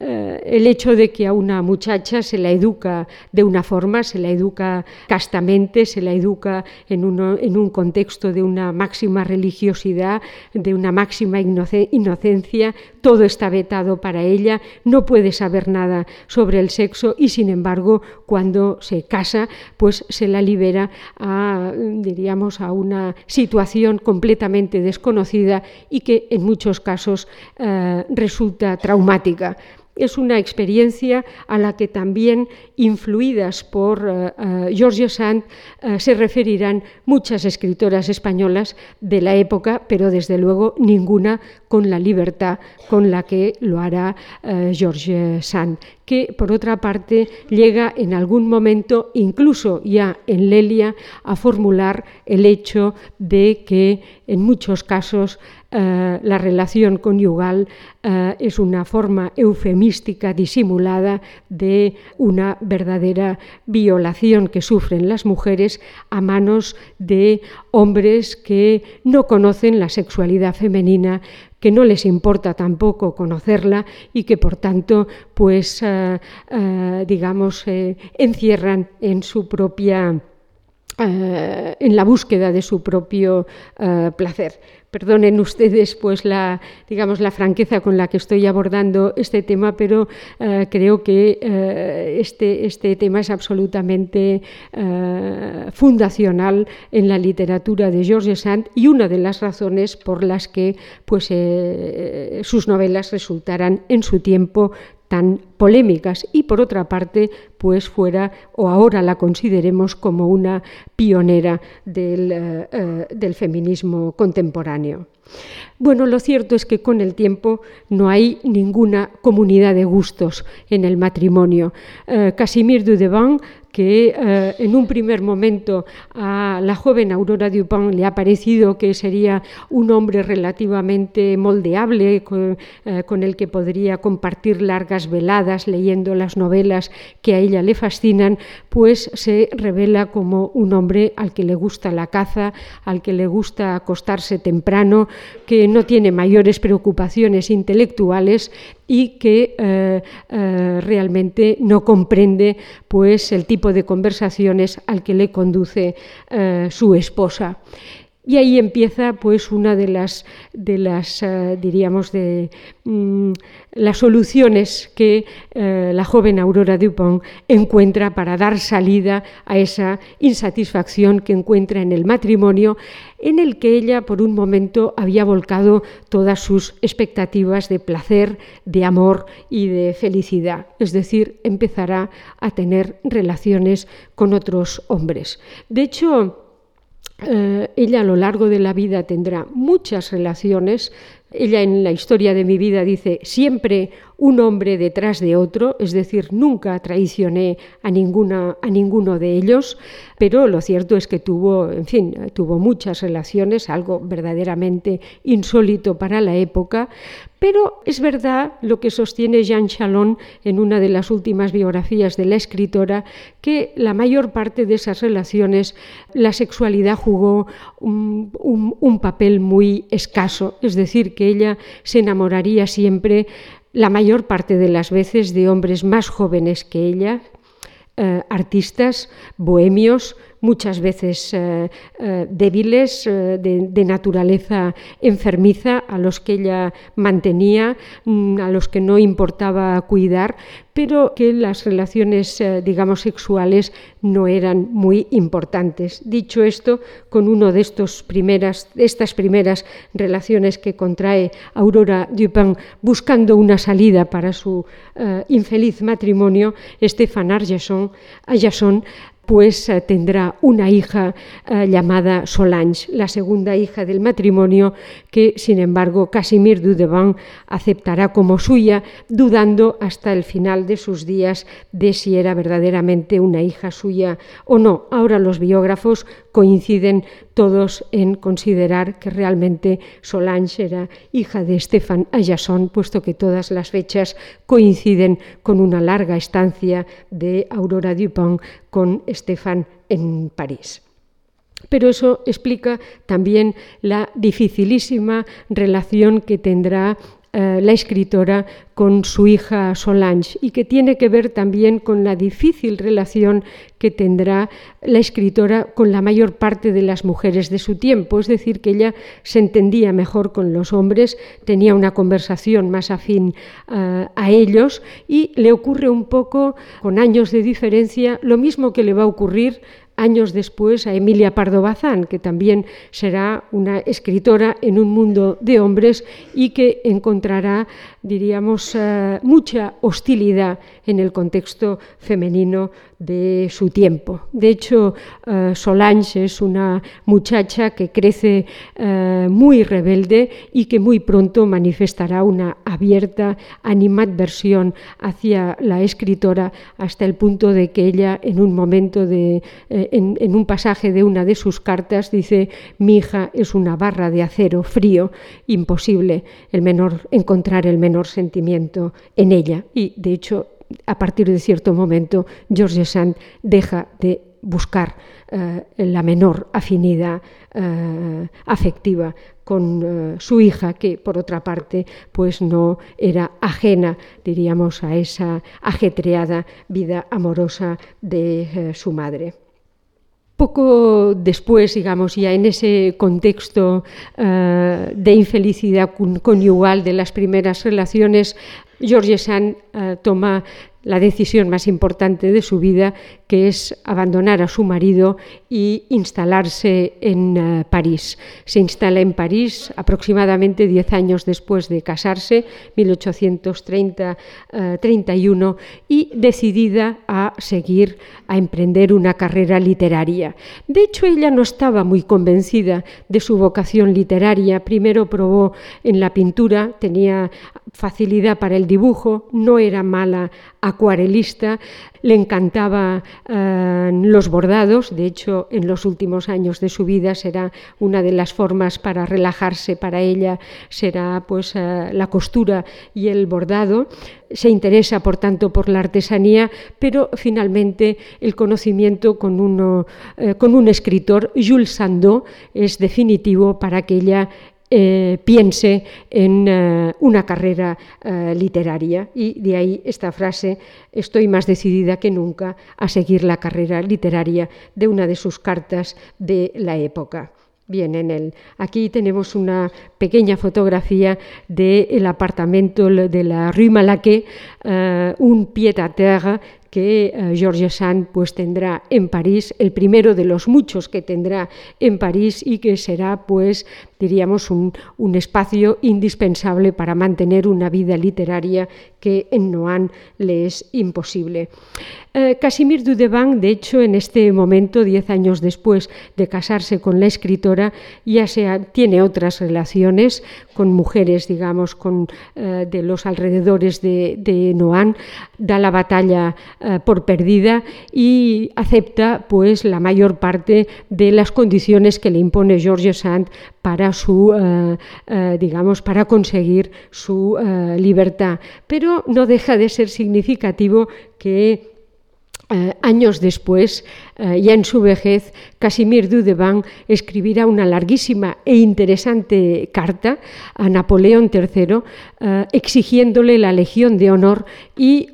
eh, el hecho de que a una muchacha se la educa de una forma, se la educa castamente, se la educa en, en un contexto de una máxima religiosidad, de una máxima inocencia, todo está vetado para ella, no puede saber nada sobre el sexo y sin embargo cuando se casa pues se la libera a, diríamos, a una situación completamente desconocida y que en muchos casos eh, resulta traumática es una experiencia a la que también, influidas por uh, Giorgio Sand, uh, se referirán muchas escritoras españolas de la época, pero desde luego ninguna con la libertad con la que lo hará uh, George Sand, que por otra parte llega en algún momento, incluso ya en Lelia, a formular el hecho de que en muchos casos eh, la relación conyugal eh, es una forma eufemística disimulada de una verdadera violación que sufren las mujeres a manos de hombres que no conocen la sexualidad femenina que no les importa tampoco conocerla y que por tanto pues eh, digamos encierran en su propia en la búsqueda de su propio placer perdonen ustedes pues la digamos la franqueza con la que estoy abordando este tema, pero eh, creo que eh, este, este tema es absolutamente eh, fundacional en la literatura de George Sand y una de las razones por las que pues, sus novelas resultarán en su tiempo tan polémicas y por otra parte pues fuera o ahora la consideremos como una pionera del, eh, eh, del feminismo contemporáneo. Bueno, lo cierto es que con el tiempo no hay ninguna comunidad de gustos en el matrimonio. Eh, Casimir Dudevant que eh, en un primer momento a la joven Aurora Dupin le ha parecido que sería un hombre relativamente moldeable, con, eh, con, el que podría compartir largas veladas leyendo las novelas que a ella le fascinan, pues se revela como un hombre al que le gusta la caza, al que le gusta acostarse temprano, que no tiene mayores preocupaciones intelectuales y que eh, eh, realmente no comprende pues, el tipo de conversaciones al que le conduce eh, su esposa. Y ahí empieza pues una de las, de las eh, diríamos, de mm, las soluciones que eh, la joven Aurora Dupont encuentra para dar salida a esa insatisfacción que encuentra en el matrimonio, en el que ella por un momento había volcado todas sus expectativas de placer, de amor y de felicidad. Es decir, empezará a tener relaciones con otros hombres. De hecho, eh, ella a lo largo de la vida tendrá muchas relaciones ella en la historia de mi vida dice, siempre un hombre detrás de otro, es decir, nunca traicioné a, ninguna, a ninguno de ellos, pero lo cierto es que tuvo, en fin, tuvo muchas relaciones, algo verdaderamente insólito para la época, pero es verdad lo que sostiene Jean Chalon en una de las últimas biografías de la escritora, que la mayor parte de esas relaciones la sexualidad jugó un, un papel muy escaso, es decir, que ella se enamoraría siempre la mayor parte de las veces de hombres más jóvenes que ella, eh, artistas, bohemios, muchas veces eh, eh, débiles, de, de, naturaleza enfermiza, a los que ella mantenía, mm, a los que no importaba cuidar, pero que las relaciones, eh, digamos, sexuales no eran muy importantes. Dicho esto, con uno de estos primeras, estas primeras relaciones que contrae Aurora Dupin buscando una salida para su infeliz matrimonio, Stéphane Arjason, pues eh, tendrá una hija eh, llamada Solange, la segunda hija del matrimonio, que sin embargo Casimir Dudevant aceptará como suya, dudando hasta el final de sus días de si era verdaderamente una hija suya o no. Ahora los biógrafos coinciden todos en considerar que realmente Solange era hija de Stéphane Ayasson, puesto que todas las fechas coinciden con una larga estancia de Aurora Dupin con Stéphane en París. Pero eso explica también la dificilísima relación que tendrá eh, la escritora con su hija Solange y que tiene que ver también con la difícil relación que tendrá la escritora con la mayor parte de las mujeres de su tiempo, es decir, que ella se entendía mejor con los hombres, tenía una conversación más afín uh, a ellos y le ocurre un poco, con años de diferencia, lo mismo que le va a ocurrir años después a Emilia Pardo Bazán, que también será una escritora en un mundo de hombres y que encontrará, diríamos, uh, mucha hostilidad en el contexto femenino de su tiempo. De hecho, uh, Solange es una muchacha que crece uh, muy rebelde y que muy pronto manifestará una abierta animadversión hacia la escritora hasta el punto de que ella en un momento de eh, en, en, un pasaje de una de sus cartas dice mi hija es una barra de acero frío imposible el menor encontrar el menor sentimiento en ella y de hecho a partir de cierto momento, George Sand deja de buscar eh, la menor afinidad eh, afectiva con eh, su hija, que por otra parte pues no era ajena, diríamos, a esa ajetreada vida amorosa de su madre. Poco después, digamos, ya en ese contexto uh, de infelicidad conyugal de las primeras relaciones, George Sand uh, toma la decisión más importante de su vida, que es abandonar a su marido y instalarse en uh, París. Se instala en París aproximadamente diez años después de casarse, 1830-31, uh, y decidida a seguir, a emprender una carrera literaria. De hecho, ella no estaba muy convencida de su vocación literaria. Primero probó en la pintura, tenía facilidad para el dibujo, no era mala acuarelista, le encantaba eh, los bordados, de hecho en los últimos años de su vida será una de las formas para relajarse para ella, será pues eh, la costura y el bordado. Se interesa, por tanto, por la artesanía, pero finalmente el conocimiento con, eh, con un escritor, Jules Sandeau, es definitivo para que ella eh, piense en uh, una carrera uh, literaria. Y de ahí esta frase, estoy más decidida que nunca a seguir la carrera literaria de una de sus cartas de la época. Bien, en el, aquí tenemos una pequeña fotografía del apartamento de la Rue Malaquais, un pied-à-terre que uh, George Sand pues tendrá en París, el primero de los muchos que tendrá en París y que será pues diríamos, un, espacio indispensable para mantener una vida literaria que en Noan le es imposible. Eh, Casimir Dudevant, de hecho, en este momento, diez años después de casarse con la escritora, ya sea, tiene otras relaciones con mujeres, digamos, con, eh, de los alrededores de, de Noan, da la batalla eh, por perdida y acepta pues la mayor parte de las condiciones que le impone George Sand para su digamos para conseguir su libertad. Pero no deja de ser significativo que eh, años después, eh, ya en su vejez, Casimir Dudevant escribirá una larguísima e interesante carta a Napoleón III eh, exigiéndole la Legión de Honor y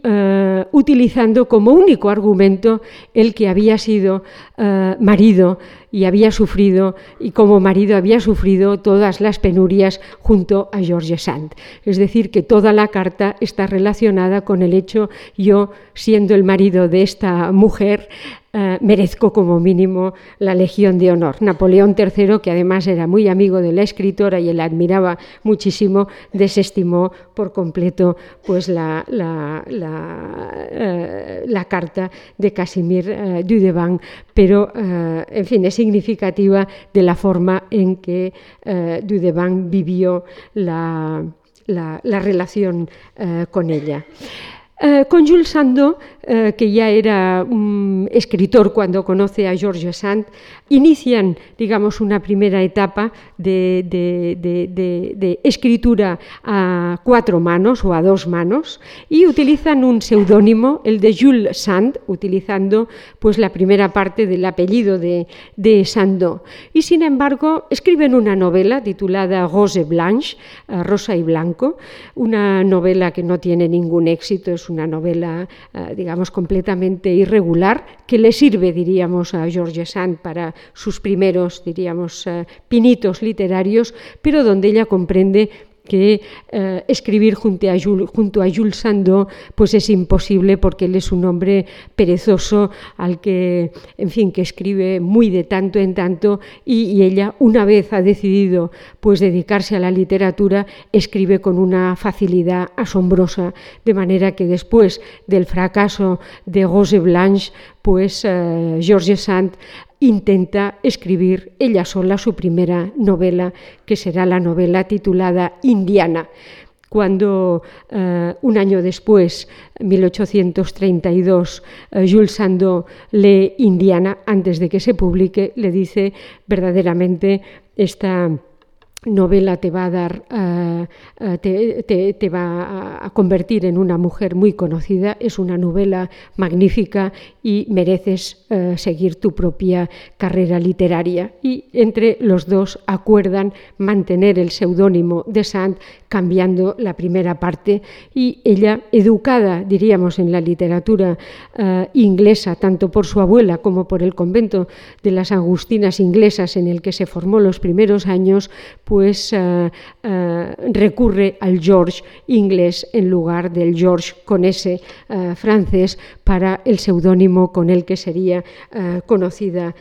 utilizando como único argumento el que había sido marido y había sufrido, y como marido había sufrido todas las penurias junto a George Sand. Es decir, que toda la carta está relacionada con el hecho, yo siendo el marido de esta mujer, eh, merezco como mínimo la Legión de Honor. Napoleón III, que además era muy amigo de la escritora y la admiraba muchísimo, desestimó por completo pues, la, eh, carta de Casimir uh, Dudevant, pero en fin, es significativa de la forma en que Dudevant vivió la, relación con ella. Eh, con eh, que ya era un escritor cuando conoce a George Sand, inician, digamos, una primera etapa de, escritura a cuatro manos o a dos manos y utilizan un seudónimo, el de Jules Sand, utilizando pues, la primera parte del apellido de, de Sandeau. Y sin embargo, escriben una novela titulada Rose Blanche, eh, Rosa y Blanco, una novela que no tiene ningún éxito, es una novela, eh, digamos, completamente irregular, que le sirve, diríamos, a George Sand para sus primeros, diríamos, eh, pinitos literarios, pero donde ella comprende que eh, escribir junto a, Jules, junto a Jules Sandeau pues es imposible porque él es un hombre perezoso al que, en fin, que escribe muy de tanto en tanto y, ella una vez ha decidido pues dedicarse a la literatura escribe con una facilidad asombrosa de manera que después del fracaso de Rose Blanche pues George Sand intenta escribir ella sola su primera novela, que será la novela titulada Indiana. Cuando uh, un año después, 1832, uh, Jules Sandeau lee Indiana, antes de que se publique, le dice verdaderamente esta novela te va a dar, eh, eh, te, va a convertir en una mujer muy conocida, es una novela magnífica y mereces eh, seguir tu propia carrera literaria. Y entre los dos acuerdan mantener el seudónimo de Sand, cambiando la primera parte y ella, educada, diríamos, en la literatura inglesa, tanto por su abuela como por el convento de las Agustinas inglesas en el que se formó los primeros años, pues eh, eh, recurre al George inglés en lugar del George con ese eh, francés para el seudónimo con el que sería conocida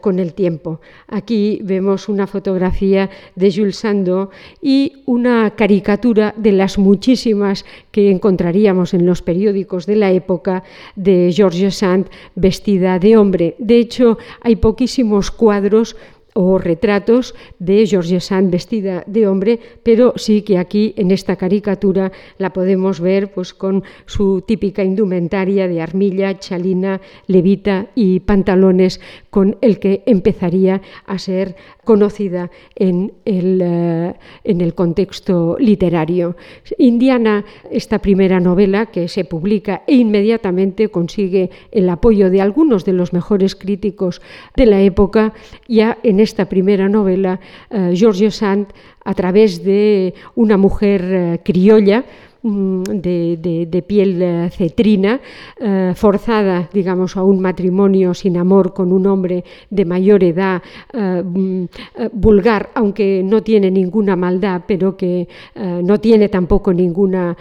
con el tiempo. Aquí vemos una fotografía de Jules Sandeau y una caricatura de las muchísimas que encontraríamos en los periódicos de la época de George Sand vestida de hombre. De hecho, hay poquísimos cuadros o retratos de George Sand vestida de hombre, pero sí que aquí en esta caricatura la podemos ver pues con su típica indumentaria de armilla, chalina, levita y pantalones con el que empezaría a ser conocida en el, eh, en el contexto literario. Indiana, esta primera novela que se publica e inmediatamente consigue el apoyo de algunos de los mejores críticos de la época, ya en esta primera novela, uh, George Sand, a través de una mujer uh, criolla, Mm, de, piel eh, cetrina, eh, forzada, digamos, a un matrimonio sin amor con un hombre de mayor edad, eh, mm, vulgar, aunque no tiene ninguna maldad, pero que no tiene tampoco ninguna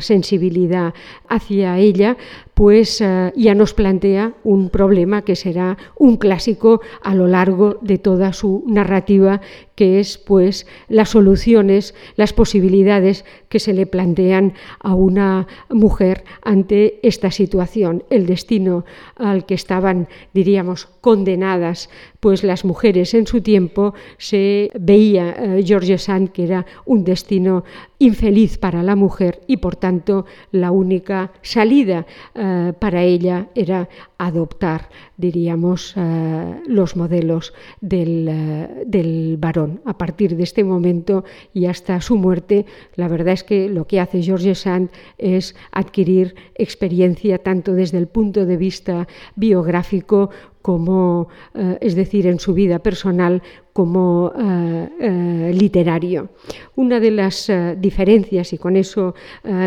sensibilidad hacia ella, pues eh, ya nos plantea un problema que será un clásico a lo largo de toda su narrativa que es pues las soluciones, las posibilidades que se le plantean a una mujer ante esta situación, el destino al que estaban, diríamos, condenadas pues las mujeres en su tiempo se veía eh, George Sand que era un destino infeliz para la mujer y por tanto la única salida eh, para ella era adoptar, diríamos, eh, los modelos del, del, varón. A partir de este momento y hasta su muerte, la verdad es que lo que hace George Sand es adquirir experiencia tanto desde el punto de vista biográfico como, eh, es decir, en su vida personal como eh, eh, literario. Una de las diferencias, y con eso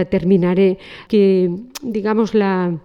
terminaré, que digamos la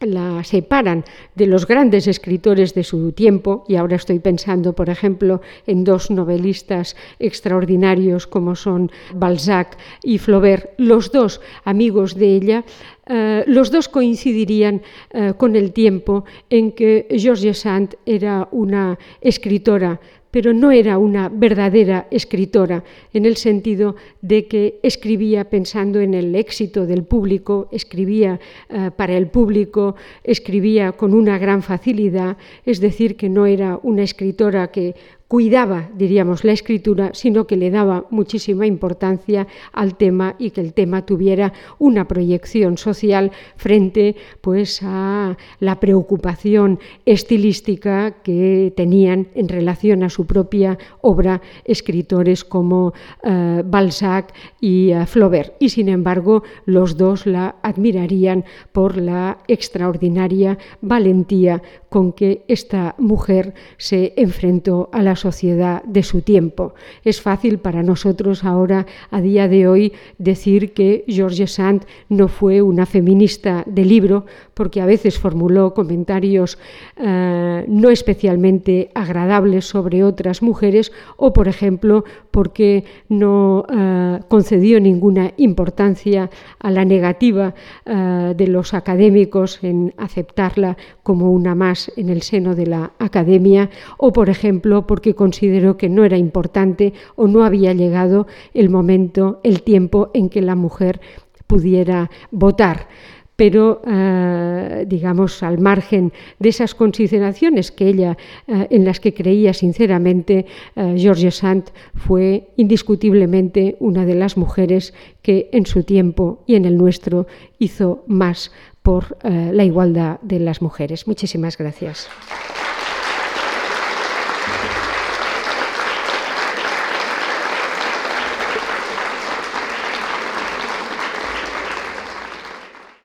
la separan de los grandes escritores de su tiempo, y ahora estoy pensando, por ejemplo, en dos novelistas extraordinarios como son Balzac y Flaubert, los dos amigos de ella, eh, los dos coincidirían eh, con el tiempo en que George Sand era una escritora pero no era una verdadera escritora en el sentido de que escribía pensando en el éxito del público, escribía eh, para el público, escribía con una gran facilidad, es decir, que no era una escritora que cuidaba, diríamos, la escritura, sino que le daba muchísima importancia al tema y que el tema tuviera una proyección social frente pues, a la preocupación estilística que tenían en relación a su propia obra escritores como eh, Balzac y uh, Flaubert. Y sin embargo, los dos la admirarían por la extraordinaria valentía con que esta mujer se enfrentó a la sociedad de su tiempo. Es fácil para nosotros ahora, a día de hoy, decir que George Sand no fue una feminista de libro, porque a veces formuló comentarios eh, no especialmente agradables sobre otras mujeres, o, por ejemplo, porque no eh, concedió ninguna importancia a la negativa eh, de los académicos en aceptarla como una más en el seno de la academia, o, por ejemplo, porque consideró que no era importante o no había llegado el momento, el tiempo en que la mujer pudiera votar pero eh, digamos al margen de esas consideraciones que ella eh, en las que creía sinceramente eh, George Sand fue indiscutiblemente una de las mujeres que en su tiempo y en el nuestro hizo más por la igualdad de las mujeres. Muchísimas gracias.